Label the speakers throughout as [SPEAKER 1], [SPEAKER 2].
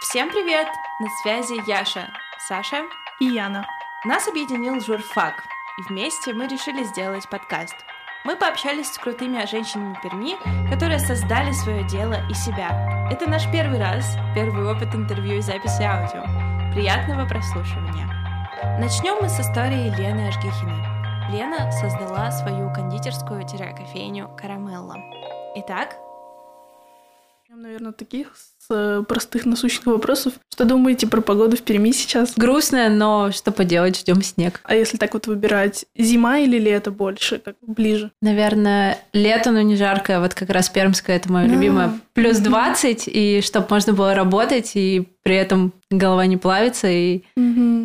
[SPEAKER 1] Всем привет! На связи Яша, Саша
[SPEAKER 2] и Яна.
[SPEAKER 1] Нас объединил журфак, и вместе мы решили сделать подкаст. Мы пообщались с крутыми женщинами Перми, которые создали свое дело и себя. Это наш первый раз, первый опыт интервью и записи аудио. Приятного прослушивания. Начнем мы с истории Лены Ажгихиной. Лена создала свою кондитерскую-кофейню «Карамелла». Итак,
[SPEAKER 2] наверное, таких с э, простых насущных вопросов. Что думаете про погоду в Перми сейчас?
[SPEAKER 3] Грустная, но что поделать, ждем снег.
[SPEAKER 2] А если так вот выбирать, зима или лето больше, как ближе?
[SPEAKER 3] Наверное, лето, но не жаркое. Вот как раз Пермское это мое а. любимое. Плюс 20, и чтобы можно было работать, и при этом голова не плавится, и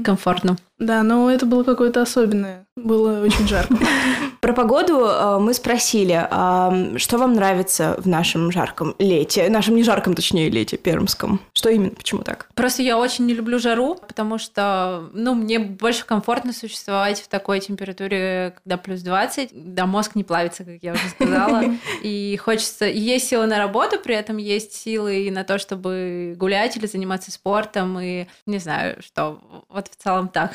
[SPEAKER 3] комфортно.
[SPEAKER 2] Да, но это было какое-то особенное. Было очень жарко.
[SPEAKER 1] Про погоду э, мы спросили, что вам нравится в нашем жарком лете, нашем не жарком, точнее, лете пермском. Что именно, почему так?
[SPEAKER 3] Просто я очень не люблю жару, потому что, ну, мне больше комфортно существовать в такой температуре, когда плюс 20, да, мозг не плавится, как я уже сказала, и хочется, есть силы на работу, при этом есть силы и на то, чтобы гулять или заниматься спортом, и не знаю, что, вот в целом так.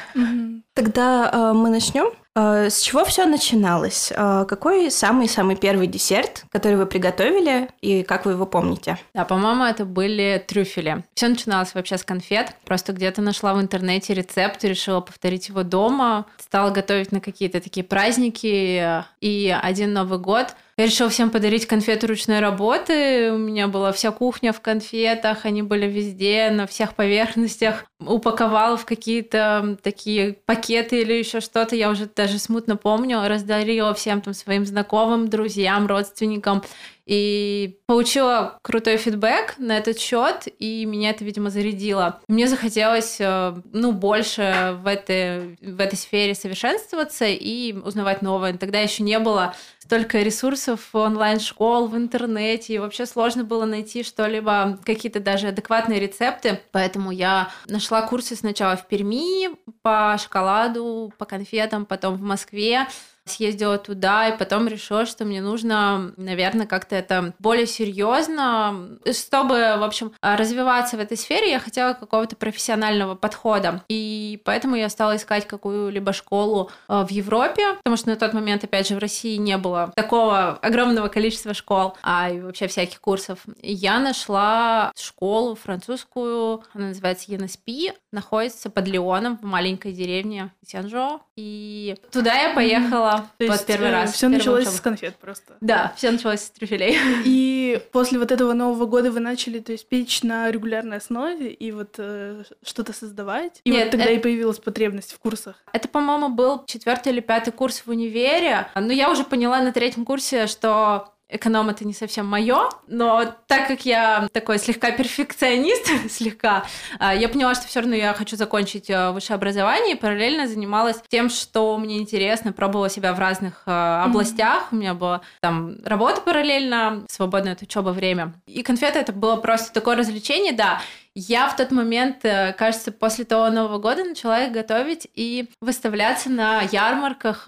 [SPEAKER 1] Тогда э, мы начнем. Э, с чего все начиналось? Э, какой самый-самый первый десерт, который вы приготовили, и как вы его помните?
[SPEAKER 3] Да, по-моему, это были трюфели. Все начиналось вообще с конфет. Просто где-то нашла в интернете рецепт решила повторить его дома. Стала готовить на какие-то такие праздники. И один Новый год – я решила всем подарить конфеты ручной работы. У меня была вся кухня в конфетах, они были везде, на всех поверхностях. Упаковала в какие-то такие пакеты или еще что-то, я уже даже смутно помню. Раздарила всем там своим знакомым, друзьям, родственникам и получила крутой фидбэк на этот счет, и меня это, видимо, зарядило. Мне захотелось, э, ну, больше в этой, в этой сфере совершенствоваться и узнавать новое. Тогда еще не было столько ресурсов онлайн-школ в интернете, и вообще сложно было найти что-либо, какие-то даже адекватные рецепты. Поэтому я нашла курсы сначала в Перми по шоколаду, по конфетам, потом в Москве съездила туда, и потом решила, что мне нужно, наверное, как-то это более серьезно. Чтобы, в общем, развиваться в этой сфере, я хотела какого-то профессионального подхода. И поэтому я стала искать какую-либо школу э, в Европе, потому что на тот момент, опять же, в России не было такого огромного количества школ, а и вообще всяких курсов. Я нашла школу французскую, она называется ENSP, находится под Леоном в маленькой деревне Сянжо. И туда я поехала
[SPEAKER 2] то есть,
[SPEAKER 3] вот первый
[SPEAKER 2] э,
[SPEAKER 3] раз.
[SPEAKER 2] Все началось учебу. с конфет просто.
[SPEAKER 3] Да, все началось с трюфелей.
[SPEAKER 2] И после вот этого Нового года вы начали, то есть, печь на регулярной основе и вот э, что-то создавать. И Нет, вот тогда это... и появилась потребность в курсах.
[SPEAKER 3] Это, по-моему, был четвертый или пятый курс в универе. Но я уже поняла на третьем курсе, что эконом это не совсем мое, но так как я такой слегка перфекционист, слегка, а, я поняла, что все равно я хочу закончить э, высшее образование и параллельно занималась тем, что мне интересно, пробовала себя в разных э, областях. Mm-hmm. У меня была там работа параллельно, свободное от учебы время. И конфеты это было просто такое развлечение, да. Я в тот момент, э, кажется, после того Нового года начала их готовить и выставляться на ярмарках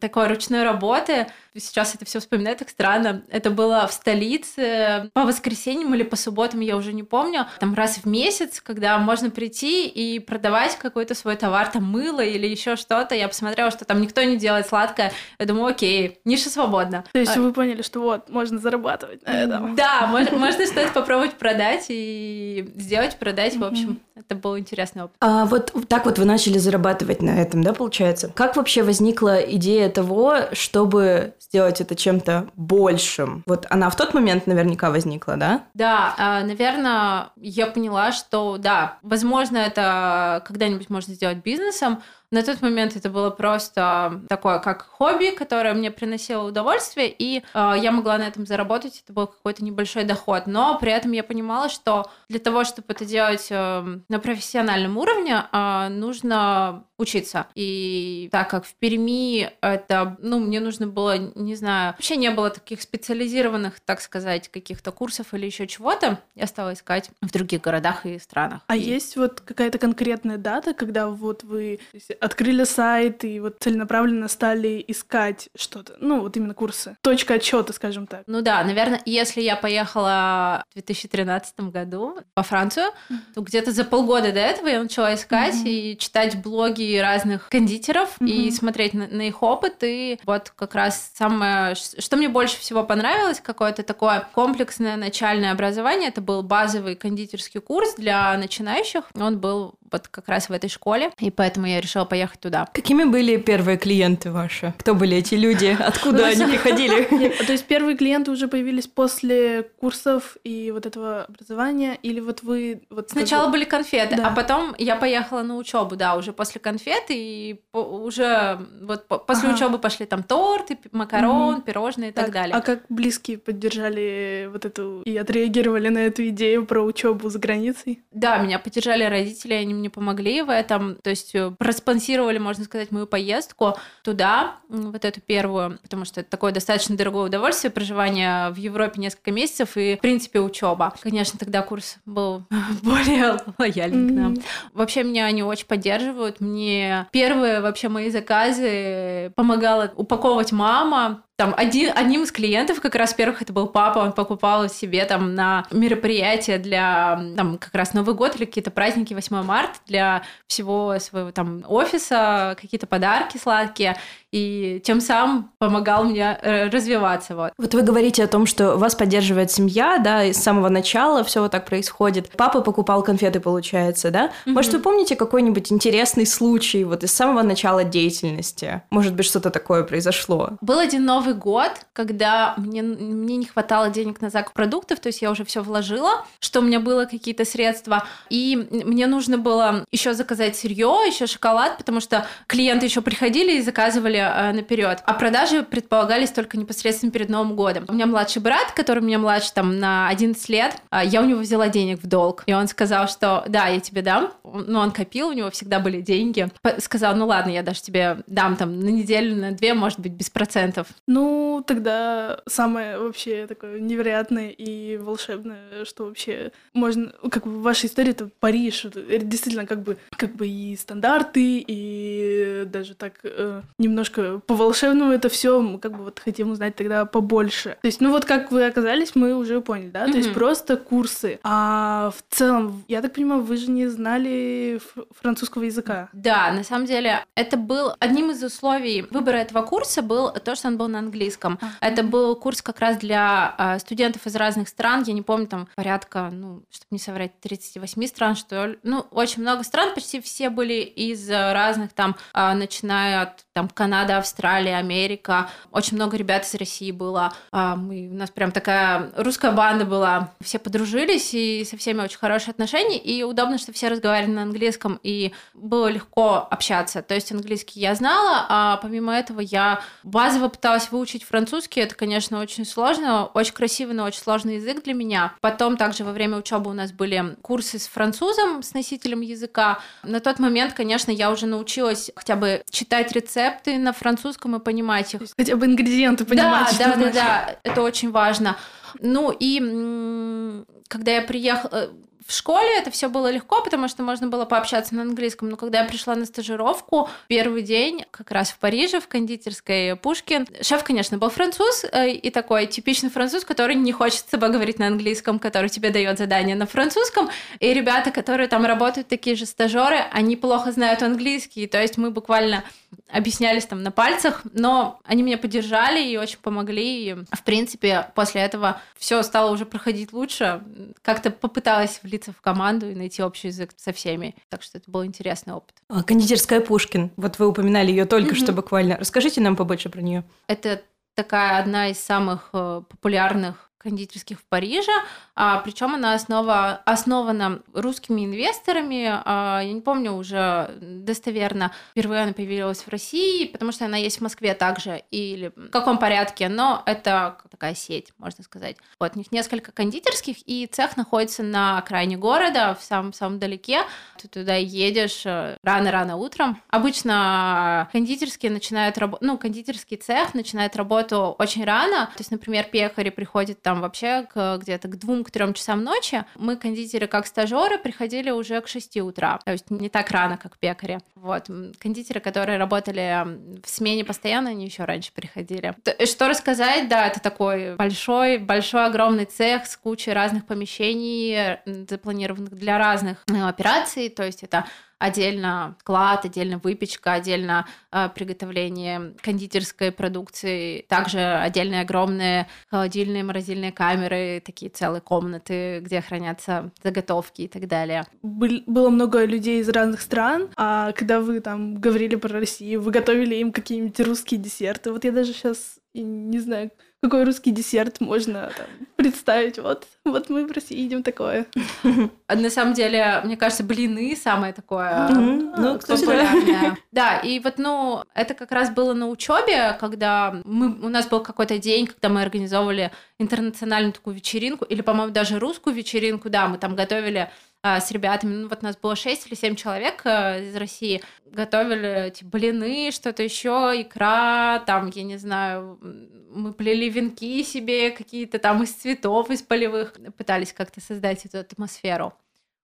[SPEAKER 3] такой ручной работы. Сейчас это все вспоминаю так странно. Это было в столице по воскресеньям или по субботам, я уже не помню. Там раз в месяц, когда можно прийти и продавать какой-то свой товар, там мыло или еще что-то. Я посмотрела, что там никто не делает сладкое. Я думаю, окей, ниша свободна.
[SPEAKER 2] То есть а... вы поняли, что вот, можно зарабатывать на этом.
[SPEAKER 3] Да, можно что-то попробовать продать и сделать, продать, в общем. Это был интересный опыт.
[SPEAKER 1] А вот так вот вы начали зарабатывать на этом, да, получается? Как вообще возникла идея того, чтобы сделать это чем-то большим? Вот она в тот момент наверняка возникла, да?
[SPEAKER 3] Да, а, наверное, я поняла, что да, возможно, это когда-нибудь можно сделать бизнесом, на тот момент это было просто такое, как хобби, которое мне приносило удовольствие, и э, я могла на этом заработать, это был какой-то небольшой доход. Но при этом я понимала, что для того, чтобы это делать э, на профессиональном уровне, э, нужно учиться. И так как в Перми это, ну, мне нужно было, не знаю, вообще не было таких специализированных, так сказать, каких-то курсов или еще чего-то, я стала искать в других городах и странах.
[SPEAKER 2] А
[SPEAKER 3] и...
[SPEAKER 2] есть вот какая-то конкретная дата, когда вот вы открыли сайт и вот целенаправленно стали искать что-то, ну, вот именно курсы, точка отчета, скажем так.
[SPEAKER 3] Ну да, наверное, если я поехала в 2013 году во Францию, mm-hmm. то где-то за полгода до этого я начала искать mm-hmm. и читать блоги разных кондитеров mm-hmm. и смотреть на, на их опыт. И вот как раз самое, что мне больше всего понравилось, какое-то такое комплексное начальное образование, это был базовый кондитерский курс для начинающих. Он был вот как раз в этой школе, и поэтому я решила поехать туда.
[SPEAKER 1] Какими были первые клиенты ваши? Кто были эти люди? Откуда они приходили?
[SPEAKER 2] То есть первые клиенты уже появились после курсов и вот этого образования, или вот вы...
[SPEAKER 3] Сначала были конфеты, а потом я поехала на учебу, да, уже после конфет, и уже вот после учебы пошли там торты, макарон, пирожные и так далее.
[SPEAKER 2] А как близкие поддержали вот эту и отреагировали на эту идею про учебу за границей?
[SPEAKER 3] Да, меня поддержали родители, они мне помогли в этом, то есть э, проспонсировали, можно сказать, мою поездку туда, вот эту первую, потому что это такое достаточно дорогое удовольствие, проживание в Европе несколько месяцев и, в принципе, учеба. Конечно, тогда курс был более лояльный к нам. Вообще меня они очень поддерживают. Мне первые вообще мои заказы помогала упаковывать мама там один, одним из клиентов, как раз первых это был папа, он покупал себе там на мероприятия для там как раз Новый год или какие-то праздники 8 марта для всего своего там офиса, какие-то подарки сладкие и тем самым помогал мне э, развиваться. Вот.
[SPEAKER 1] вот вы говорите о том, что вас поддерживает семья, да, и с самого начала все вот так происходит. Папа покупал конфеты, получается, да? Mm-hmm. Может, вы помните какой-нибудь интересный случай вот из самого начала деятельности? Может быть, что-то такое произошло?
[SPEAKER 3] Был один Новый год, когда мне, мне не хватало денег на закуп продуктов, то есть я уже все вложила, что у меня было какие-то средства, и мне нужно было еще заказать сырье, еще шоколад, потому что клиенты еще приходили и заказывали наперед. А продажи предполагались только непосредственно перед Новым годом. У меня младший брат, который у меня младше там на 11 лет, э, я у него взяла денег в долг. И он сказал, что да, я тебе дам. Ну, он копил, у него всегда были деньги. Сказал, ну ладно, я даже тебе дам там на неделю, на две, может быть, без процентов.
[SPEAKER 2] Ну, тогда самое вообще такое невероятное и волшебное, что вообще можно, как бы в вашей истории это Париж, это действительно как бы, как бы и стандарты, и даже так э, немножко немножко по-волшебному это все, мы как бы вот хотим узнать тогда побольше. То есть, ну вот как вы оказались, мы уже поняли, да? Mm-hmm. То есть просто курсы. А в целом, я так понимаю, вы же не знали французского языка.
[SPEAKER 3] Да, на самом деле, это был одним из условий выбора этого курса был то, что он был на английском. Uh-huh. Это был курс как раз для э, студентов из разных стран. Я не помню, там порядка, ну, чтобы не соврать, 38 стран, что ли. Ну, очень много стран, почти все были из разных там, э, начиная от там Канады, Канада, Австралия, Америка. Очень много ребят из России было. А, мы, у нас прям такая русская банда была. Все подружились, и со всеми очень хорошие отношения. И удобно, что все разговаривали на английском, и было легко общаться. То есть английский я знала, а помимо этого я базово пыталась выучить французский. Это, конечно, очень сложно. Очень красивый, но очень сложный язык для меня. Потом также во время учебы у нас были курсы с французом, с носителем языка. На тот момент, конечно, я уже научилась хотя бы читать рецепты на французском и понимать их.
[SPEAKER 2] Хотя бы ингредиенты понимать.
[SPEAKER 3] Да, да, да, да, это очень важно. Ну и когда я приехала, в школе это все было легко, потому что можно было пообщаться на английском. Но когда я пришла на стажировку, первый день как раз в Париже, в кондитерской Пушкин, шеф, конечно, был француз, э, и такой типичный француз, который не хочет с тобой говорить на английском, который тебе дает задание на французском. И ребята, которые там работают, такие же стажеры, они плохо знают английский. То есть мы буквально объяснялись там на пальцах, но они меня поддержали и очень помогли. И, в принципе, после этого все стало уже проходить лучше. Как-то попыталась влиться в команду и найти общий язык со всеми. Так что это был интересный опыт.
[SPEAKER 1] А, кондитерская Пушкин. Вот вы упоминали ее только mm-hmm. что буквально. Расскажите нам побольше про нее.
[SPEAKER 3] Это такая одна из самых э, популярных кондитерских в Париже, а, причем она основа, основана русскими инвесторами. А, я не помню уже достоверно, впервые она появилась в России, потому что она есть в Москве также, или в каком порядке, но это такая сеть, можно сказать. Вот, у них несколько кондитерских, и цех находится на окраине города, в самом-самом далеке. Ты туда едешь э, рано-рано утром. Обычно кондитерские начинают работать, ну, кондитерский цех начинает работу очень рано. То есть, например, пекари приходят там вообще к, где-то к двум, к трем часам ночи. Мы, кондитеры, как стажеры, приходили уже к 6 утра. То есть не так рано, как пекари. Вот. Кондитеры, которые работали в смене постоянно, они еще раньше приходили. Что рассказать? Да, это такой большой, большой, огромный цех с кучей разных помещений, запланированных для разных э, операций. То есть это отдельно склад, отдельно выпечка, отдельно э, приготовление кондитерской продукции, также отдельные огромные холодильные, морозильные камеры, такие целые комнаты, где хранятся заготовки и так далее.
[SPEAKER 2] Был, было много людей из разных стран, а когда вы там говорили про Россию, вы готовили им какие-нибудь русские десерты. Вот я даже сейчас не знаю, какой русский десерт можно там, представить. Вот, вот мы в России едим такое.
[SPEAKER 3] На самом деле, мне кажется, блины самое такое ну, популярное. Да, и вот, ну, это как раз было на учебе, когда мы, у нас был какой-то день, когда мы организовывали интернациональную такую вечеринку, или, по-моему, даже русскую вечеринку, да, мы там готовили а, с ребятами, ну вот нас было 6 или 7 человек э, из России, готовили эти блины, что-то еще, икра, там, я не знаю, мы плели венки себе какие-то там из цветов, из полевых, пытались как-то создать эту атмосферу.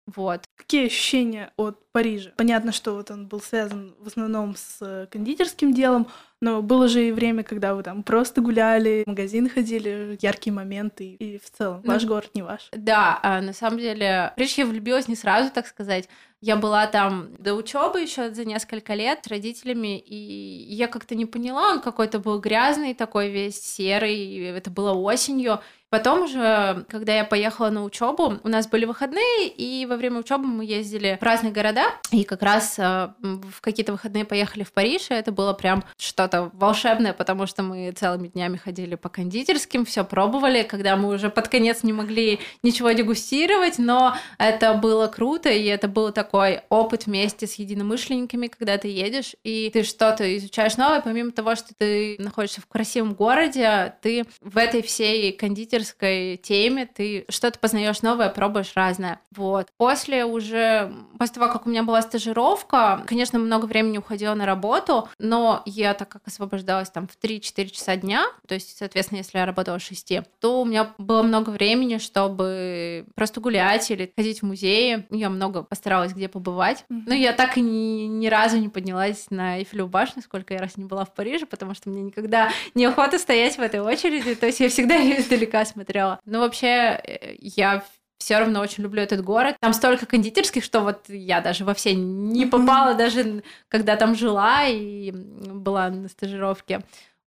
[SPEAKER 3] Вот.
[SPEAKER 2] Какие ощущения от Парижа? Понятно, что вот он был связан в основном с кондитерским делом, но было же и время, когда вы там просто гуляли, в магазин ходили, яркие моменты, и в целом ну, ваш город не ваш.
[SPEAKER 3] Да, а на самом деле, Париж я влюбилась не сразу, так сказать. Я была там до учебы еще за несколько лет с родителями, и я как-то не поняла, он какой-то был грязный, такой весь серый, это было осенью. Потом уже, когда я поехала на учебу, у нас были выходные, и во время учебы мы ездили в разные города, и как раз э, в какие-то выходные поехали в Париж, и это было прям что-то волшебное, потому что мы целыми днями ходили по кондитерским, все пробовали, когда мы уже под конец не могли ничего дегустировать, но это было круто, и это был такой опыт вместе с единомышленниками, когда ты едешь, и ты что-то изучаешь новое, помимо того, что ты находишься в красивом городе, ты в этой всей кондитерской теме ты что-то познаешь новое, пробуешь разное. Вот. После уже, после того, как у меня была стажировка, конечно, много времени уходило на работу, но я так как освобождалась там в 3-4 часа дня, то есть, соответственно, если я работала с 6, то у меня было много времени, чтобы просто гулять или ходить в музеи. Я много постаралась где побывать. Mm-hmm. Но я так и ни, ни разу не поднялась на Эйфелеву башню, сколько я раз не была в Париже, потому что мне никогда не охота стоять в этой очереди. То есть я всегда ее издалека смотрела. Но вообще э, я все равно очень люблю этот город. Там столько кондитерских, что вот я даже во все не попала, даже когда там жила и была на стажировке.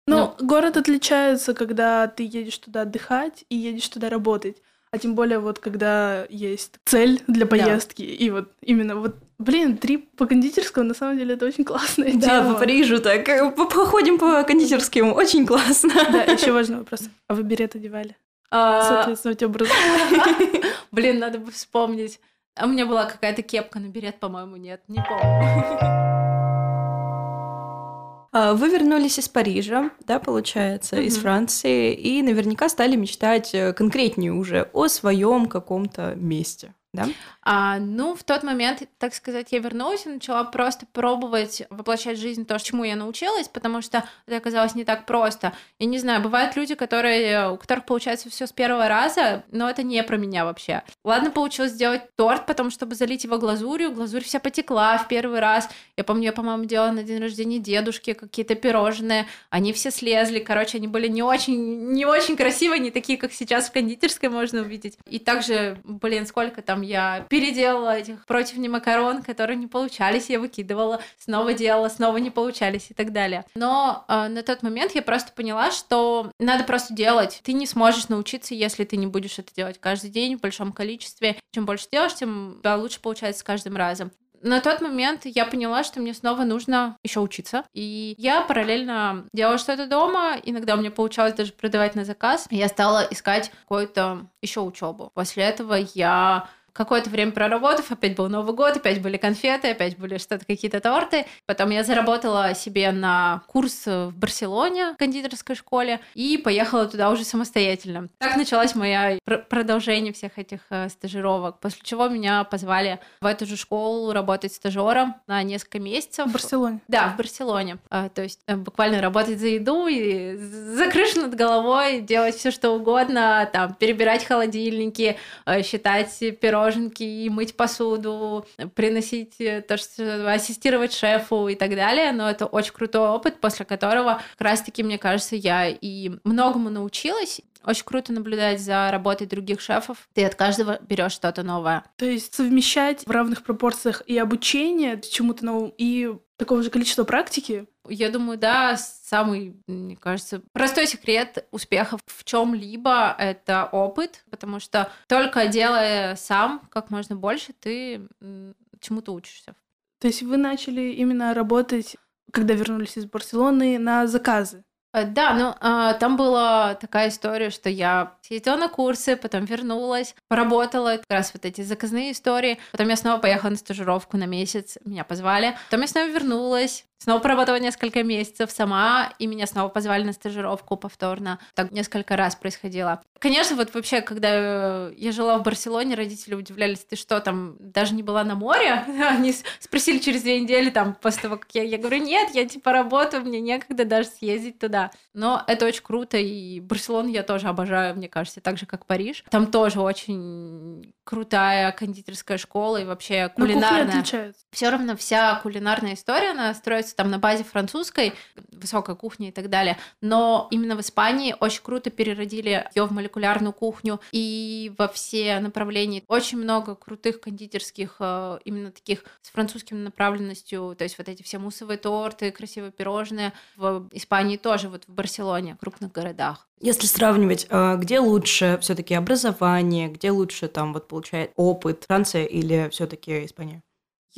[SPEAKER 2] Ну, ну, город отличается, когда ты едешь туда отдыхать и едешь туда работать. А тем более вот когда есть цель для поездки. Да. И вот именно вот Блин, трип по кондитерскому, на самом деле, это очень классная
[SPEAKER 1] да,
[SPEAKER 2] тема.
[SPEAKER 1] Да, по Парижу так. Э, походим по кондитерским, очень классно.
[SPEAKER 2] Да, еще важный вопрос. А вы берет одевали? А, Соответствовать образу.
[SPEAKER 3] Блин, надо бы вспомнить. А у меня была какая-то кепка на берет, по-моему, нет, не помню.
[SPEAKER 1] А, вы вернулись из Парижа, да, получается, mm-hmm. из Франции, и наверняка стали мечтать э, конкретнее уже о своем каком-то месте да?
[SPEAKER 3] А, ну, в тот момент, так сказать, я вернулась и начала просто пробовать воплощать в жизнь то, чему я научилась, потому что это оказалось не так просто. Я не знаю, бывают люди, которые, у которых получается все с первого раза, но это не про меня вообще. Ладно, получилось сделать торт, потом, чтобы залить его глазурью, глазурь вся потекла в первый раз. Я помню, я, по-моему, делала на день рождения дедушки какие-то пирожные, они все слезли, короче, они были не очень, не очень красивые, не такие, как сейчас в кондитерской можно увидеть. И также, блин, сколько там там я переделала этих противней макарон, которые не получались, я выкидывала, снова делала, снова не получались и так далее. Но э, на тот момент я просто поняла, что надо просто делать. Ты не сможешь научиться, если ты не будешь это делать каждый день в большом количестве. Чем больше делаешь, тем лучше получается с каждым разом на тот момент я поняла, что мне снова нужно еще учиться. И я параллельно делала что-то дома. Иногда у меня получалось даже продавать на заказ. Я стала искать какую-то еще учебу. После этого я Какое-то время проработав, опять был Новый год, опять были конфеты, опять были что-то, какие-то торты. Потом я заработала себе на курс в Барселоне, в кондитерской школе, и поехала туда уже самостоятельно. Так началась моя пр- продолжение всех этих э, стажировок, после чего меня позвали в эту же школу работать стажером на несколько месяцев.
[SPEAKER 2] В Барселоне?
[SPEAKER 3] Да, в Барселоне. А, то есть э, буквально работать за еду и за крышу над головой, делать все что угодно, там, перебирать холодильники, э, считать пирожные пироженки, и мыть посуду, приносить э, то, что ассистировать шефу и так далее. Но это очень крутой опыт, после которого как раз-таки, мне кажется, я и многому научилась. Очень круто наблюдать за работой других шефов. Ты от каждого берешь что-то новое.
[SPEAKER 2] То есть совмещать в равных пропорциях и обучение чему-то новому, и такого же количества практики?
[SPEAKER 3] Я думаю, да, самый, мне кажется, простой секрет успеха в чем-либо это опыт, потому что только делая сам как можно больше, ты чему-то учишься.
[SPEAKER 2] То есть вы начали именно работать, когда вернулись из Барселоны, на заказы?
[SPEAKER 3] Э, да, ну а, там была такая история, что я съездила на курсы, потом вернулась, поработала как раз вот эти заказные истории, потом я снова поехала на стажировку на месяц, меня позвали, потом я снова вернулась, Снова поработала несколько месяцев сама, и меня снова позвали на стажировку повторно. Так несколько раз происходило. Конечно, вот вообще, когда я жила в Барселоне, родители удивлялись, ты что, там даже не была на море? Они спросили через две недели, там, после того, как я, я говорю, нет, я типа работаю, мне некогда даже съездить туда. Но это очень круто, и Барселону я тоже обожаю, мне кажется, так же, как Париж. Там тоже очень крутая кондитерская школа и вообще кулинарная. Все равно вся кулинарная история, она строится там на базе французской, высокой кухни и так далее. Но именно в Испании очень круто переродили ее в молекулярную кухню и во все направления. Очень много крутых кондитерских, э, именно таких с французским направленностью, то есть вот эти все муссовые торты, красивые пирожные. В Испании тоже, вот в Барселоне, в крупных городах.
[SPEAKER 1] Если сравнивать, э, где лучше все-таки образование, где лучше там вот получает опыт, Франция или все-таки Испания?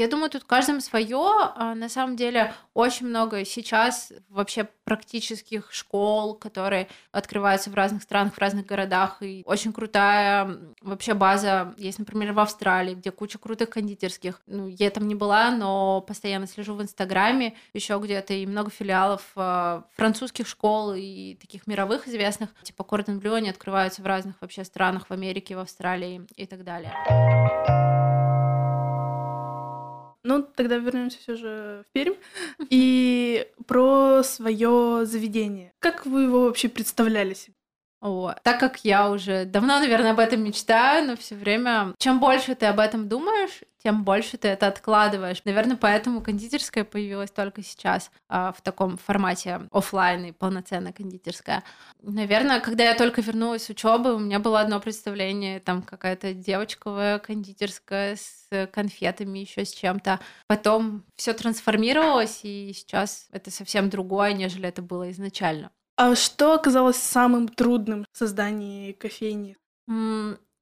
[SPEAKER 3] Я думаю, тут каждому свое. А, на самом деле очень много сейчас вообще практических школ, которые открываются в разных странах, в разных городах. И очень крутая вообще база есть, например, в Австралии, где куча крутых кондитерских. Ну, я там не была, но постоянно слежу в Инстаграме, еще где-то и много филиалов а, французских школ и таких мировых известных. Типа Кордон Блю, они открываются в разных вообще странах, в Америке, в Австралии и так далее.
[SPEAKER 2] Ну, тогда вернемся все же в Пермь. И про свое заведение. Как вы его вообще представляли себе?
[SPEAKER 3] Вот. Так как я уже давно, наверное, об этом мечтаю, но все время, чем больше ты об этом думаешь, тем больше ты это откладываешь. Наверное, поэтому кондитерская появилась только сейчас а, в таком формате офлайн и полноценная кондитерская. Наверное, когда я только вернулась с учебы, у меня было одно представление, там какая-то девочковая кондитерская с конфетами, еще с чем-то. Потом все трансформировалось, и сейчас это совсем другое, нежели это было изначально.
[SPEAKER 2] А что оказалось самым трудным в создании кофейни?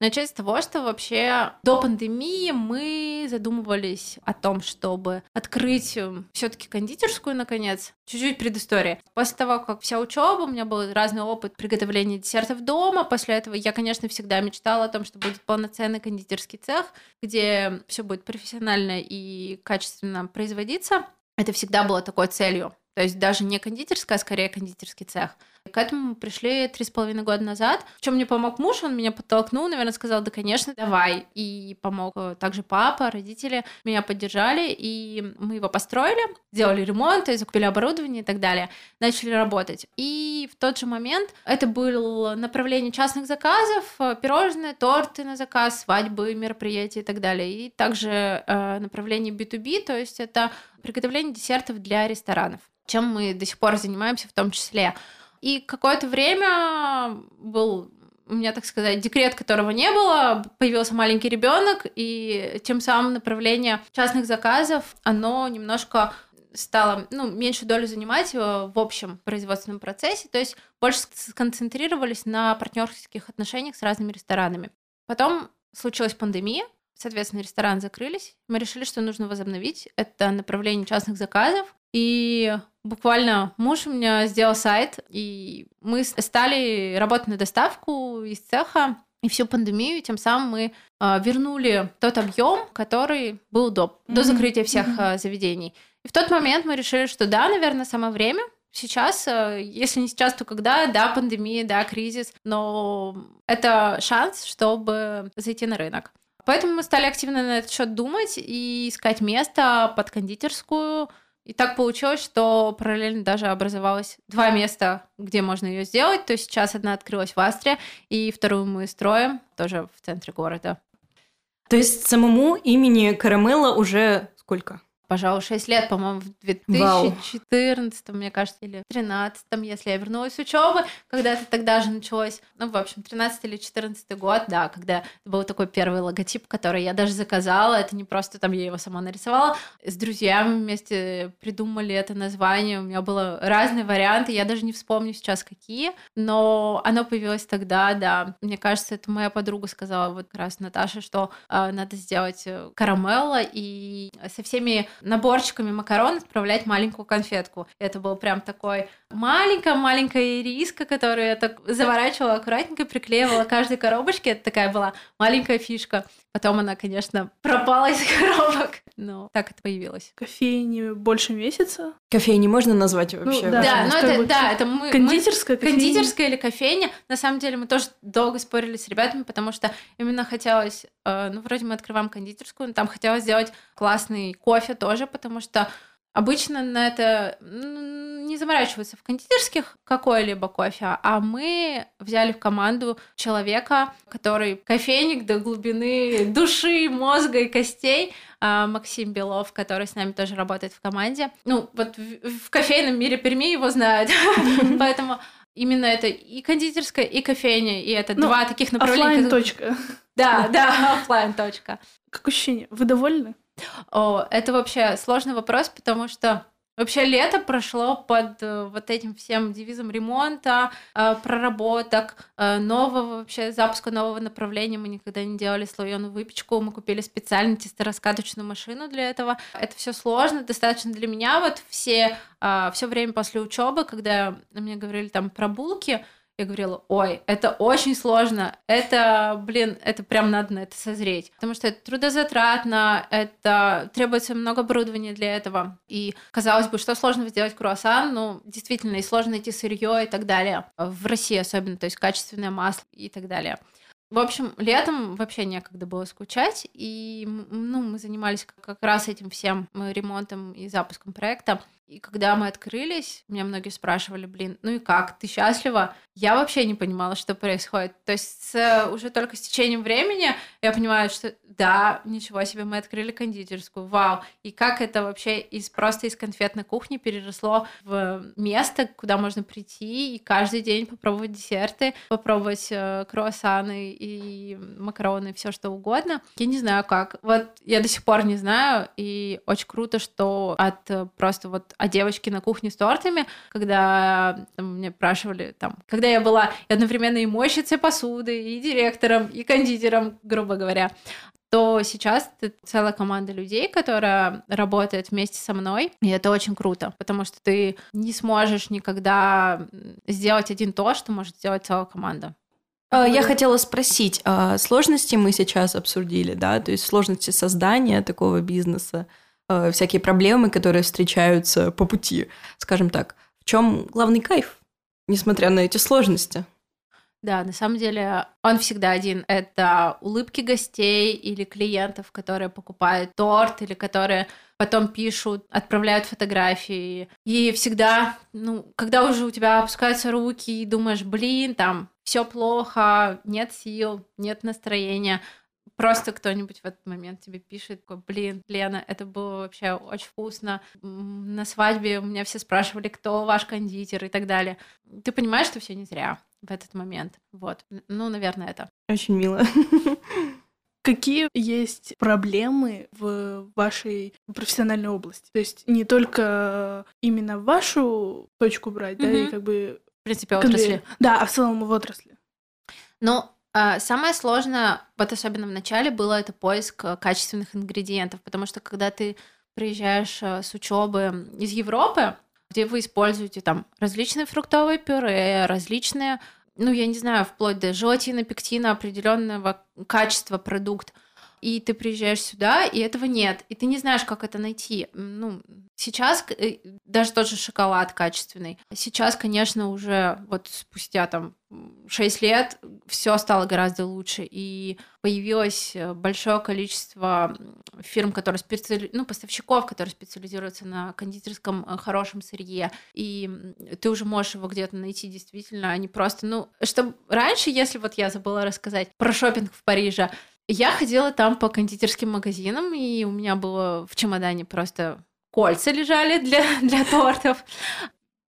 [SPEAKER 3] Начать с того, что вообще до пандемии мы задумывались о том, чтобы открыть эм, все-таки кондитерскую, наконец. Чуть-чуть предыстория. После того, как вся учеба, у меня был разный опыт приготовления десертов дома. После этого я, конечно, всегда мечтала о том, что будет полноценный кондитерский цех, где все будет профессионально и качественно производиться. Это всегда было такой целью. То есть даже не кондитерская, а скорее кондитерский цех. К этому мы пришли три с половиной года назад. В чем мне помог муж, он меня подтолкнул, наверное, сказал, да, конечно, давай. И помог э, также папа, родители меня поддержали, и мы его построили, сделали ремонт, закупили оборудование и так далее, начали работать. И в тот же момент это было направление частных заказов, э, пирожные, торты на заказ, свадьбы, мероприятия и так далее. И также э, направление B2B, то есть это приготовление десертов для ресторанов чем мы до сих пор занимаемся в том числе. И какое-то время был у меня, так сказать, декрет, которого не было, появился маленький ребенок, и тем самым направление частных заказов, оно немножко стало, ну, меньше долю занимать в общем производственном процессе, то есть больше сконцентрировались на партнерских отношениях с разными ресторанами. Потом случилась пандемия, соответственно, ресторан закрылись. Мы решили, что нужно возобновить это направление частных заказов. И буквально муж у меня сделал сайт, и мы стали работать на доставку из цеха и всю пандемию, тем самым мы э, вернули тот объем, который был до, mm-hmm. до закрытия всех mm-hmm. э, заведений. И в тот момент мы решили, что да, наверное, самое время. Сейчас, э, если не сейчас, то когда, да, пандемия, да, кризис, но это шанс, чтобы зайти на рынок. Поэтому мы стали активно на этот счет думать и искать место под кондитерскую, и так получилось, что параллельно даже образовалось два места, где можно ее сделать. То есть сейчас одна открылась в Астре, и вторую мы строим тоже в центре города.
[SPEAKER 1] То есть самому имени Карамелла уже сколько?
[SPEAKER 3] Пожалуй, 6 лет, по-моему, в 2014, Вау. мне кажется, или 2013, если я вернулась с учебы, когда это тогда же началось. Ну, в общем, 13 или 14 год, да, когда был такой первый логотип, который я даже заказала. Это не просто там я его сама нарисовала. С друзьями вместе придумали это название. У меня было разные варианты, я даже не вспомню сейчас какие, но оно появилось тогда, да. Мне кажется, это моя подруга сказала вот как раз Наташа, что э, надо сделать э, карамелла и со всеми наборчиками макарон отправлять маленькую конфетку. Это был прям такой маленькая-маленькая ириска, которую я так заворачивала аккуратненько, приклеивала каждой коробочке. Это такая была маленькая фишка. Потом она, конечно, пропала из коробок. Но так это появилось.
[SPEAKER 2] Кофейни больше месяца.
[SPEAKER 1] Кофейни можно назвать ну вообще?
[SPEAKER 3] Ну, да, да, ну это, да, это мы...
[SPEAKER 2] Кондитерская
[SPEAKER 3] мы, кофейня. Кондитерская или кофейня. На самом деле мы тоже долго спорили с ребятами, потому что именно хотелось... Э, ну, вроде мы открываем кондитерскую, но там хотелось сделать классный кофе тоже, потому что Обычно на это не заморачиваются в кондитерских какой-либо кофе, а мы взяли в команду человека, который кофейник до глубины души, мозга и костей, а, Максим Белов, который с нами тоже работает в команде. Ну, вот в кофейном мире Перми его знают, поэтому именно это и кондитерская, и кофейня, и это ну, два таких направления.
[SPEAKER 2] Оффлайн точка.
[SPEAKER 3] Да, да, офлайн точка.
[SPEAKER 2] Как ощущение? Вы довольны?
[SPEAKER 3] О, это вообще сложный вопрос, потому что Вообще лето прошло под э, вот этим всем девизом ремонта, э, проработок, э, нового вообще запуска нового направления. Мы никогда не делали слоеную выпечку, мы купили специально тестораскаточную машину для этого. Это все сложно, достаточно для меня. Вот все, все время после учебы, когда мне говорили там про булки, я говорила, ой, это очень сложно, это, блин, это прям надо на это созреть, потому что это трудозатратно, это требуется много оборудования для этого, и казалось бы, что сложно сделать круассан, ну, действительно, и сложно найти сырье и так далее, в России особенно, то есть качественное масло и так далее. В общем, летом вообще некогда было скучать, и ну, мы занимались как раз этим всем ремонтом и запуском проекта. И когда мы открылись, меня многие спрашивали, блин, ну и как, ты счастлива? Я вообще не понимала, что происходит. То есть с, уже только с течением времени я понимаю, что да, ничего себе, мы открыли кондитерскую, вау. И как это вообще из просто из конфетной кухни переросло в место, куда можно прийти и каждый день попробовать десерты, попробовать э, круассаны и макароны, все что угодно. Я не знаю как. Вот я до сих пор не знаю, и очень круто, что от э, просто вот а девочки на кухне с тортами, когда там, мне спрашивали, там, когда я была одновременно и мойщицей посуды, и директором, и кондитером, грубо говоря, то сейчас это целая команда людей, которая работает вместе со мной, и это очень круто, потому что ты не сможешь никогда сделать один то, что может сделать целая команда.
[SPEAKER 1] А, я хотела спросить, а сложности мы сейчас обсудили, да, то есть сложности создания такого бизнеса, Э, всякие проблемы, которые встречаются по пути, скажем так. В чем главный кайф, несмотря на эти сложности?
[SPEAKER 3] Да, на самом деле он всегда один. Это улыбки гостей или клиентов, которые покупают торт или которые потом пишут, отправляют фотографии. И всегда, ну, когда уже у тебя опускаются руки и думаешь, блин, там все плохо, нет сил, нет настроения, Просто кто-нибудь в этот момент тебе пишет, такой, блин, Лена, это было вообще очень вкусно. На свадьбе у меня все спрашивали, кто ваш кондитер и так далее. Ты понимаешь, что все не зря в этот момент. Вот. Ну, наверное, это.
[SPEAKER 1] Очень мило.
[SPEAKER 2] Какие есть проблемы в вашей профессиональной области? То есть не только именно вашу точку брать, mm-hmm. да, и как бы...
[SPEAKER 3] В принципе, отрасли.
[SPEAKER 2] Да, а в целом в отрасли.
[SPEAKER 3] Ну, А, Самое сложное, вот особенно в начале, было это поиск э, качественных ингредиентов, потому что когда ты приезжаешь э, с учебы из Европы, где вы используете там различные фруктовые пюре, различные, ну, я не знаю, вплоть до желатина, пектина, определенного качества продукт, и ты приезжаешь сюда, и этого нет, и ты не знаешь, как это найти. Ну, сейчас э, даже тот же шоколад качественный. Сейчас, конечно, уже вот спустя там 6 лет все стало гораздо лучше, и появилось э, большое количество фирм, которые специали... ну, поставщиков, которые специализируются на кондитерском э, хорошем сырье, и ты уже можешь его где-то найти действительно, а не просто, ну, чтобы раньше, если вот я забыла рассказать про шопинг в Париже, я ходила там по кондитерским магазинам, и у меня было в чемодане просто кольца лежали для, для тортов.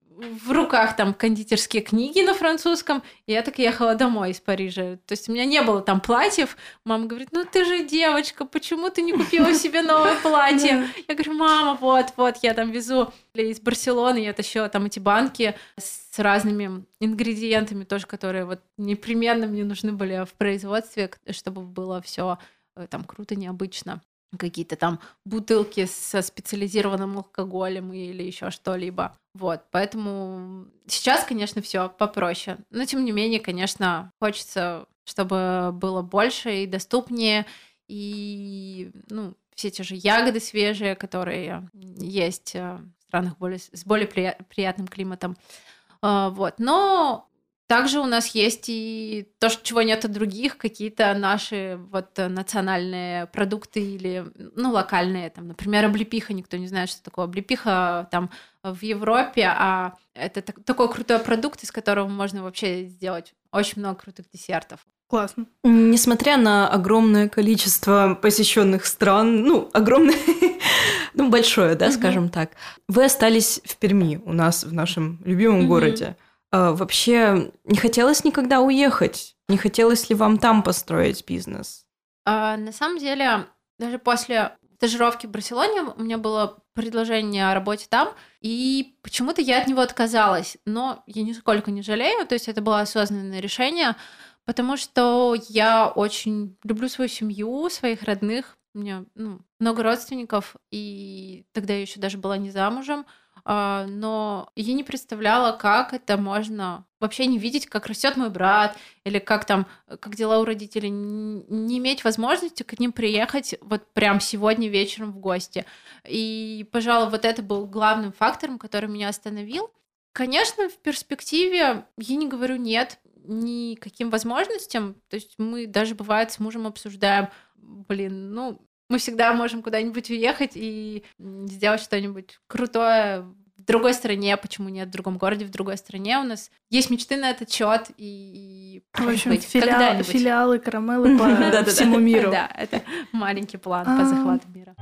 [SPEAKER 3] В руках там кондитерские книги на французском, и я так ехала домой из Парижа. То есть у меня не было там платьев. Мама говорит, ну ты же девочка, почему ты не купила себе новое платье? Я говорю, мама, вот, вот, я там везу из Барселоны, я тащила там эти банки с разными ингредиентами тоже, которые вот непременно мне нужны были в производстве, чтобы было все э, там круто, необычно какие-то там бутылки со специализированным алкоголем или еще что-либо. Вот, поэтому сейчас, конечно, все попроще. Но тем не менее, конечно, хочется, чтобы было больше и доступнее, и ну, все те же ягоды свежие, которые есть э, в странах более, с более приятным климатом. А, вот, но также у нас есть и то, чего нет от других, какие-то наши вот национальные продукты или, ну, локальные, там, например, облепиха, никто не знает, что такое облепиха там в Европе, а это так, такой крутой продукт, из которого можно вообще сделать очень много крутых десертов.
[SPEAKER 2] Классно.
[SPEAKER 1] Несмотря на огромное количество посещенных стран, ну, огромное, ну, большое, да, скажем так, вы остались в Перми, у нас в нашем любимом городе. А, вообще не хотелось никогда уехать? Не хотелось ли вам там построить бизнес?
[SPEAKER 3] А, на самом деле, даже после стажировки в Барселоне у меня было предложение о работе там, и почему-то я от него отказалась. Но я нисколько не жалею, то есть это было осознанное решение, потому что я очень люблю свою семью, своих родных. У меня ну, много родственников, и тогда я еще даже была не замужем. А, но я не представляла, как это можно вообще не видеть, как растет мой брат, или как там, как дела у родителей, не иметь возможности к ним приехать вот прям сегодня вечером в гости. И, пожалуй, вот это был главным фактором, который меня остановил. Конечно, в перспективе я не говорю нет никаким возможностям. То есть мы даже бывает с мужем обсуждаем, блин, ну, мы всегда можем куда-нибудь уехать и сделать что-нибудь крутое в другой стране, почему нет в другом городе, в другой стране. У нас есть мечты на этот счет и
[SPEAKER 2] в общем, быть, филиал, филиалы карамелы по всему миру.
[SPEAKER 3] Да, это маленький план по захвату мира.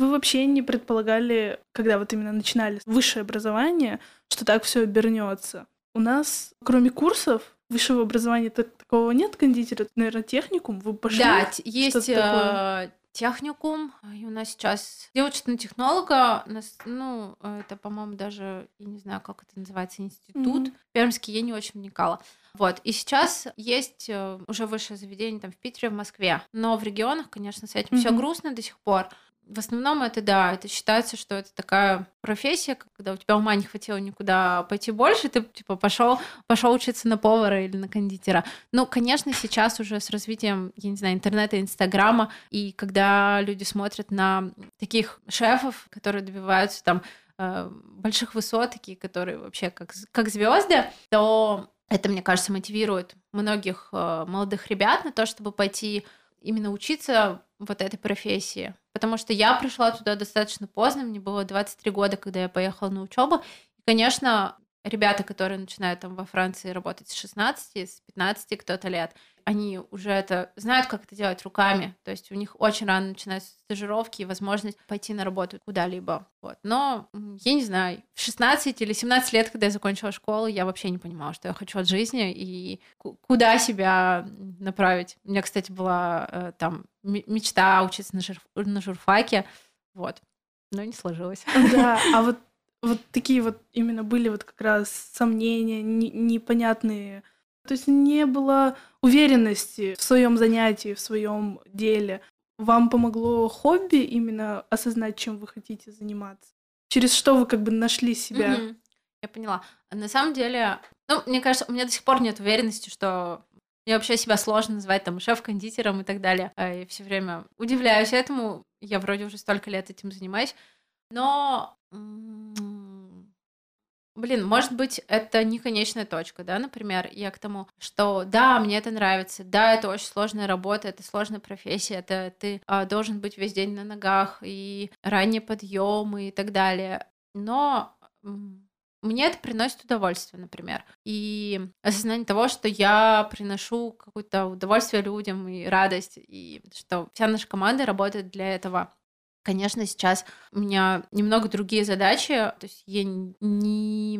[SPEAKER 2] Вы вообще не предполагали, когда вот именно начинали высшее образование, что так все обернется? У нас, кроме курсов, высшего образования такого нет кондитера, наверное, техникум. Вы пошли?
[SPEAKER 3] Да, есть э, техникум. И у нас сейчас девочка на технолога. Нас, ну, это, по-моему, даже, я не знаю, как это называется, институт. Mm-hmm. Пермский я не очень вникала. Вот, и сейчас есть э, уже высшее заведение там в Питере, в Москве. Но в регионах, конечно, с этим mm-hmm. все грустно до сих пор в основном это да, это считается, что это такая профессия, когда у тебя ума не хватило никуда пойти больше, ты типа пошел пошел учиться на повара или на кондитера. Ну, конечно, сейчас уже с развитием, я не знаю, интернета, инстаграма, и когда люди смотрят на таких шефов, которые добиваются там э, больших высот, такие, которые вообще как, как звезды, то это, мне кажется, мотивирует многих э, молодых ребят на то, чтобы пойти именно учиться вот этой профессии. Потому что я пришла туда достаточно поздно, мне было 23 года, когда я поехала на учебу. И, конечно, ребята, которые начинают там во Франции работать с 16, с 15 кто-то лет, они уже это знают, как это делать руками. То есть у них очень рано начинаются стажировки и возможность пойти на работу куда-либо. Вот. Но я не знаю, в 16 или 17 лет, когда я закончила школу, я вообще не понимала, что я хочу от жизни и куда себя направить. У меня, кстати, была э, там мечта учиться на, жур на журфаке. Вот. Но не сложилось.
[SPEAKER 2] Да, а вот вот такие вот именно были вот как раз сомнения, не- непонятные. То есть не было уверенности в своем занятии, в своем деле. Вам помогло хобби именно осознать, чем вы хотите заниматься? Через что вы как бы нашли себя?
[SPEAKER 3] Мгм. Я поняла. На самом деле, ну, мне кажется, у меня до сих пор нет уверенности, что мне вообще себя сложно называть там шеф-кондитером и так далее. А Я все время удивляюсь этому. Я вроде уже столько лет этим занимаюсь. Но, блин, может быть, это не конечная точка, да, например, я к тому, что да, мне это нравится, да, это очень сложная работа, это сложная профессия, это ты а, должен быть весь день на ногах и ранние подъемы и так далее. Но мне это приносит удовольствие, например. И осознание того, что я приношу какое-то удовольствие людям и радость, и что вся наша команда работает для этого. Конечно, сейчас у меня немного другие задачи, то есть я не,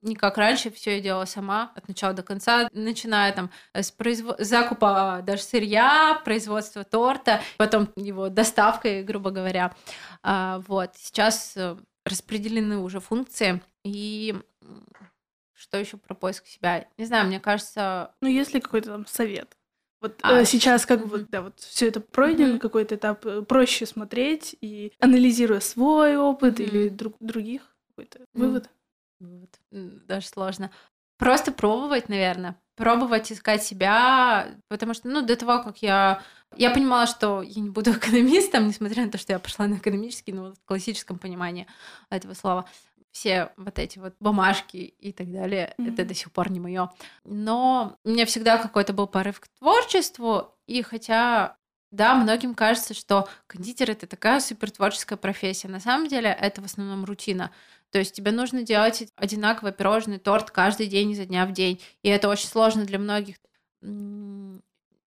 [SPEAKER 3] не как раньше все я делала сама от начала до конца, начиная там с произво- закупа даже сырья, производства торта, потом его доставкой, грубо говоря. А, вот сейчас э, распределены уже функции и что еще про поиск себя? Не знаю, мне кажется,
[SPEAKER 2] Ну, есть ли какой-то там совет? Вот
[SPEAKER 3] А,
[SPEAKER 2] э, сейчас как бы, да, вот все это пройден,
[SPEAKER 3] Мгм.
[SPEAKER 2] какой-то этап, э, проще смотреть и анализируя свой опыт или
[SPEAKER 3] Мгм.
[SPEAKER 2] друг, других, какой-то
[SPEAKER 3] М.
[SPEAKER 2] вывод.
[SPEAKER 3] Вот, даже сложно. Просто пробовать, наверное. Пробовать искать себя, потому что, ну, до того, как я... Я понимала, что я не буду экономистом, несмотря на то, что я пошла на экономический, ну, в классическом понимании этого слова. Все вот эти вот бумажки и так далее, это
[SPEAKER 2] Мгм.
[SPEAKER 3] до сих пор не мое. Но у меня всегда какой-то был порыв к творчеству, и хотя да, многим кажется, что кондитер это такая супер творческая профессия. На самом деле это в основном рутина. То есть тебе нужно делать одинаковый пирожный торт каждый день изо дня в день. И это очень сложно для многих.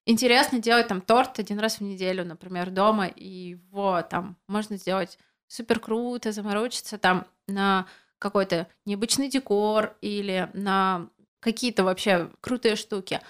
[SPEAKER 3] Интересно делать там торт один раз в неделю, например, дома, и его там можно сделать супер круто, заморочиться там на какой-то необычный декор или на какие-то вообще крутые штуки.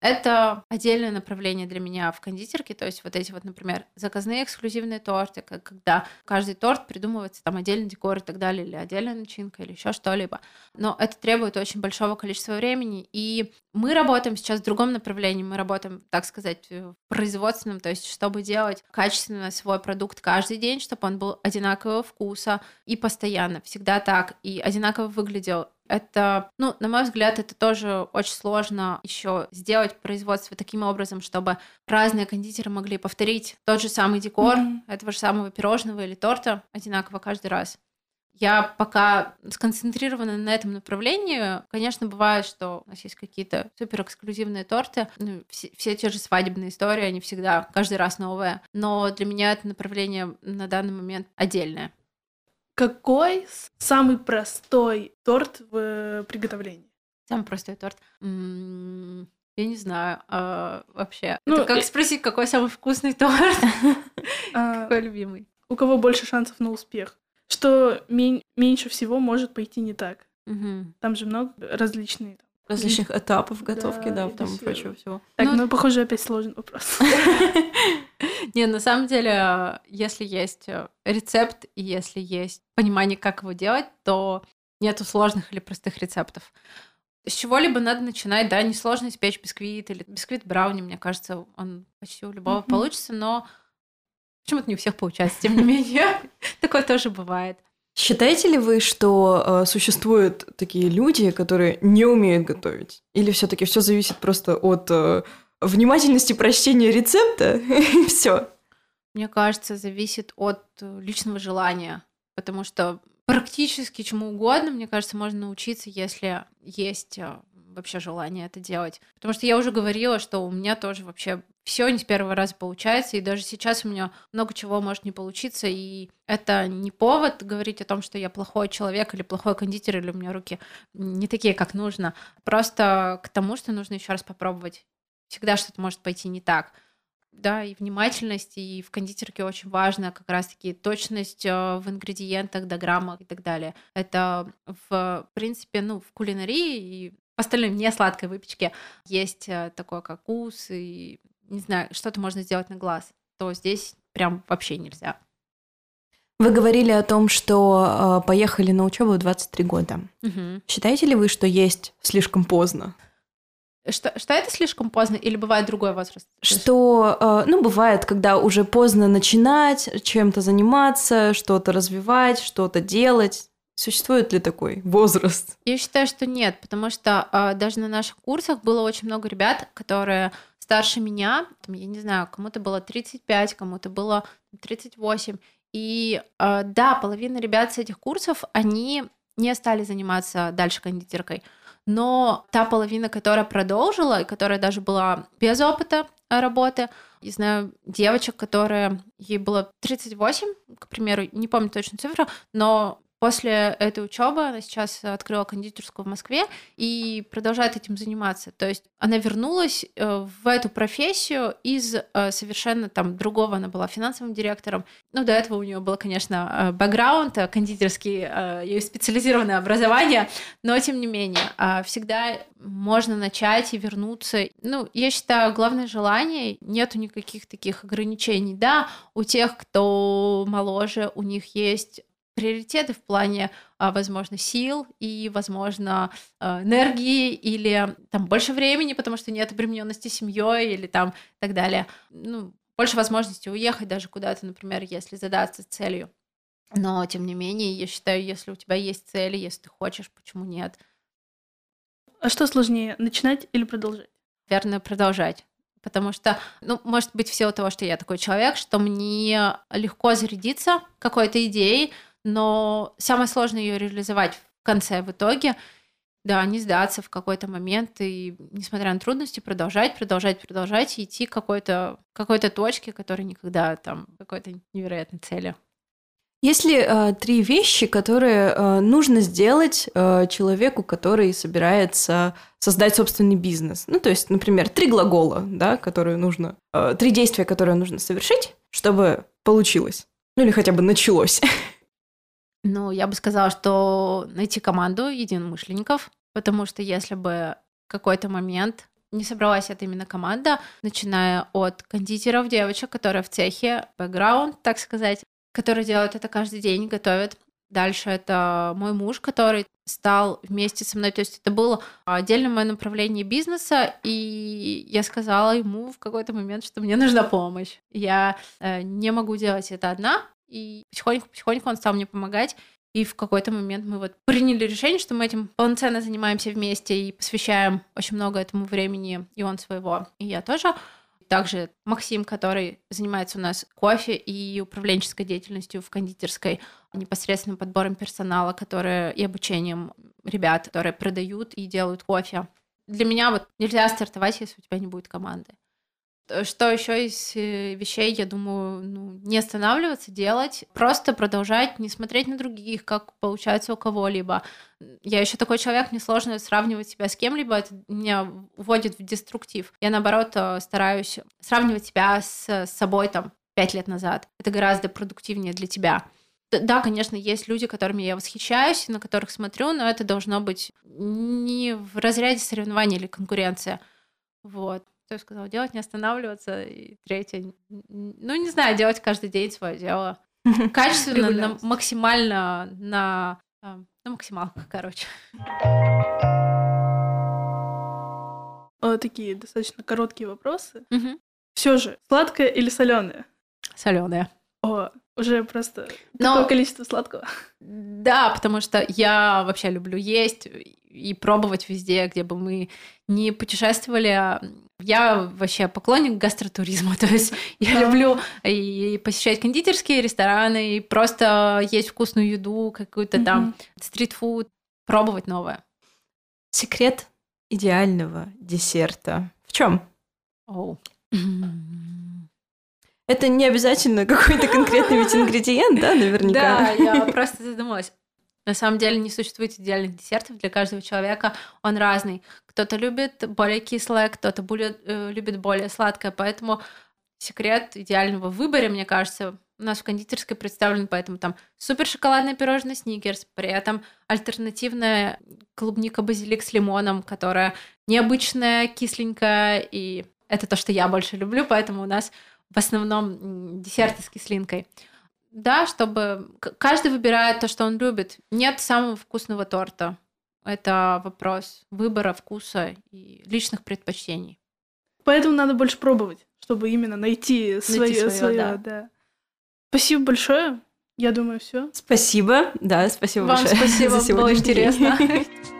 [SPEAKER 3] Это отдельное направление для меня в кондитерке, то есть вот эти вот, например, заказные эксклюзивные торты, когда каждый торт придумывается там отдельный декор и так далее, или отдельная начинка, или еще что-либо. Но это требует очень большого количества времени, и мы работаем сейчас в другом направлении, мы работаем, так сказать, производственном, то есть чтобы делать качественно свой продукт каждый день, чтобы он был одинакового вкуса и постоянно, всегда так, и одинаково выглядел. Это, ну, на мой взгляд, это тоже очень сложно еще сделать производство таким образом, чтобы разные кондитеры могли повторить тот же самый декор
[SPEAKER 2] Мгм.
[SPEAKER 3] этого же самого пирожного или торта одинаково каждый раз. Я пока сконцентрирована на этом направлении. Конечно, бывает, что у нас есть какие-то супер эксклюзивные торты. Ну, все, все те же свадебные истории, они всегда каждый раз новые. Но для меня это направление на данный момент отдельное.
[SPEAKER 2] Какой самый простой торт в э, приготовлении?
[SPEAKER 3] Самый простой торт. М, Я не знаю а, вообще.
[SPEAKER 2] Ну,
[SPEAKER 3] это как
[SPEAKER 2] и-
[SPEAKER 3] спросить, какой самый вкусный торт?
[SPEAKER 2] А,
[SPEAKER 3] Какой любимый?
[SPEAKER 2] у кого больше шансов на успех? Что мен- меньше всего может пойти не так? Там же много различных.
[SPEAKER 1] Различных этапов готовки,
[SPEAKER 2] Да,
[SPEAKER 1] там прочего всего.
[SPEAKER 2] Так,
[SPEAKER 3] Ну,
[SPEAKER 2] ну, похоже, опять сложный вопрос.
[SPEAKER 3] Не, на самом деле, если есть э, рецепт и если есть понимание, как его делать, то нету сложных или простых рецептов. С чего-либо надо начинать, да, несложно испечь бисквит или бисквит брауни, мне кажется, он почти у любого
[SPEAKER 2] Мгм.
[SPEAKER 3] получится, но почему-то не у всех получается, тем не менее. Такое тоже бывает.
[SPEAKER 1] Считаете ли вы, что э, существуют такие люди, которые не умеют готовить? Или все-таки все зависит просто от э, внимательности прочтения рецепта и все?
[SPEAKER 3] Мне кажется, зависит от э, личного желания, потому что практически чему угодно, мне кажется, можно научиться, если есть э, вообще желание это делать. Потому что я уже говорила, что у меня тоже вообще все не с первого раза получается, и даже сейчас у меня много чего может не получиться, и это не повод говорить о том, что я плохой человек или плохой кондитер, или у меня руки не такие, как нужно. Просто к тому, что нужно еще раз попробовать. Всегда что-то может пойти не так. Да, и внимательность, и в кондитерке очень важно как раз-таки точность э, в ингредиентах, до граммах и так далее. Это, в принципе, ну, в кулинарии и в остальной не сладкой выпечке есть э, такое, как вкус, и, не знаю, что-то можно сделать на глаз, то здесь прям вообще нельзя.
[SPEAKER 1] Вы говорили о том, что э, поехали на учебу в 23 года.
[SPEAKER 3] Мгм.
[SPEAKER 1] Считаете ли вы, что есть слишком поздно?
[SPEAKER 3] Что, что это слишком поздно или бывает другой возраст?
[SPEAKER 1] Что, э, ну, бывает, когда уже поздно начинать чем-то заниматься, что-то развивать, что-то делать. Существует ли такой возраст?
[SPEAKER 3] Я считаю, что нет, потому что а, даже на наших курсах было очень много ребят, которые старше меня, там, я не знаю, кому-то было 35, кому-то было 38. И а, да, половина ребят с этих курсов, они не стали заниматься дальше кондитеркой. Но та половина, которая продолжила, и которая даже была без опыта работы, я знаю девочек, которые ей было 38, к примеру, не помню точно цифру, но После этой учебы она сейчас открыла кондитерскую в Москве и продолжает этим заниматься. То есть она вернулась э, в эту профессию из э, совершенно там другого. Она была финансовым директором. Ну, до этого у нее было, конечно, э, бэкграунд кондитерский, ее специализированное образование, но тем не менее всегда можно начать и вернуться. Ну, я считаю, главное желание, нету никаких таких ограничений. Да, у тех, кто моложе, у них есть приоритеты в плане, а, возможно, сил и, возможно, а, энергии или там больше времени, потому что нет обремененности семьей или там так далее. Ну, больше возможности уехать даже куда-то, например, если задаться целью. Но, тем не менее, я считаю, если у тебя есть цели, если ты хочешь, почему нет?
[SPEAKER 2] А что сложнее, начинать или продолжать?
[SPEAKER 3] Верно, продолжать. Потому что, ну, может быть, в силу того, что я такой человек, что мне легко зарядиться какой-то идеей, но самое сложное ее реализовать в конце, в итоге, да, не сдаться в какой-то момент и, несмотря на трудности, продолжать, продолжать, продолжать и идти к какой-то какой точке, которая никогда там какой-то невероятной цели.
[SPEAKER 1] Есть ли э, три вещи, которые э, нужно сделать э, человеку, который собирается создать собственный бизнес? Ну, то есть, например, три глагола, да, которые нужно, э, три действия, которые нужно совершить, чтобы получилось, ну или хотя бы началось.
[SPEAKER 3] Ну, я бы сказала, что найти команду единомышленников, потому что если бы какой-то момент не собралась эта именно команда, начиная от кондитеров, девочек, которые в цехе, бэкграунд, так сказать, которые делают это каждый день, готовят. Дальше это мой муж, который стал вместе со мной. То есть это было отдельное мое направление бизнеса, и я сказала ему в какой-то момент, что мне нужна помощь. Я э, не могу делать это одна, и потихоньку-потихоньку он стал мне помогать. И в какой-то момент мы вот приняли решение, что мы этим полноценно занимаемся вместе и посвящаем очень много этому времени, и он своего, и я тоже. Также Максим, который занимается у нас кофе и управленческой деятельностью в кондитерской, непосредственным подбором персонала, который и обучением ребят, которые продают и делают кофе. Для меня вот нельзя стартовать, если у тебя не будет команды. Что еще из э, вещей, я думаю, ну, не останавливаться, делать, просто продолжать, не смотреть на других, как получается у кого-либо. Я еще такой человек, мне сложно сравнивать себя с кем-либо, это меня вводит в деструктив. Я, наоборот, э, стараюсь сравнивать себя с собой там пять лет назад. Это гораздо продуктивнее для тебя. Да, конечно, есть люди, которыми я восхищаюсь, на которых смотрю, но это должно быть не в разряде соревнования или конкуренция. Вот что я сказала, делать, не останавливаться. И третье, ну, не знаю, делать каждый день свое дело. Качественно, на, максимально на, на максималках, короче.
[SPEAKER 2] Такие достаточно короткие вопросы. Угу. Все же, сладкое или соленое?
[SPEAKER 3] Соленое.
[SPEAKER 2] О, уже просто Но... такое количество сладкого.
[SPEAKER 3] Да, потому что я вообще люблю есть и пробовать везде, где бы мы не путешествовали. Я вообще поклонник гастротуризма, то есть я люблю и посещать кондитерские рестораны, и просто есть вкусную еду, какую-то там стритфуд, пробовать новое.
[SPEAKER 1] Секрет идеального десерта в чем?
[SPEAKER 3] Oh.
[SPEAKER 1] Это не обязательно какой-то конкретный ведь ингредиент, да, наверняка?
[SPEAKER 3] Да, я просто задумалась. На самом деле не существует идеальных десертов для каждого человека, он разный. Кто-то любит более кислое, кто-то более, э, любит более сладкое, поэтому секрет идеального выбора, мне кажется, у нас в кондитерской представлен, поэтому там супер шоколадное пирожное сникерс, при этом альтернативная клубника базилик с лимоном, которая необычная, кисленькая, и это то, что я больше люблю, поэтому у нас в основном десерты с кислинкой. Да, чтобы каждый выбирает то, что он любит. Нет самого вкусного торта. Это вопрос выбора, вкуса и личных предпочтений.
[SPEAKER 2] Поэтому надо больше пробовать, чтобы именно найти свое,
[SPEAKER 3] своё,
[SPEAKER 2] свое,
[SPEAKER 3] да.
[SPEAKER 2] да. Спасибо большое. Я думаю, все.
[SPEAKER 1] Спасибо, да, спасибо
[SPEAKER 3] Вам
[SPEAKER 1] большое
[SPEAKER 3] спасибо,
[SPEAKER 1] за
[SPEAKER 3] было интересно.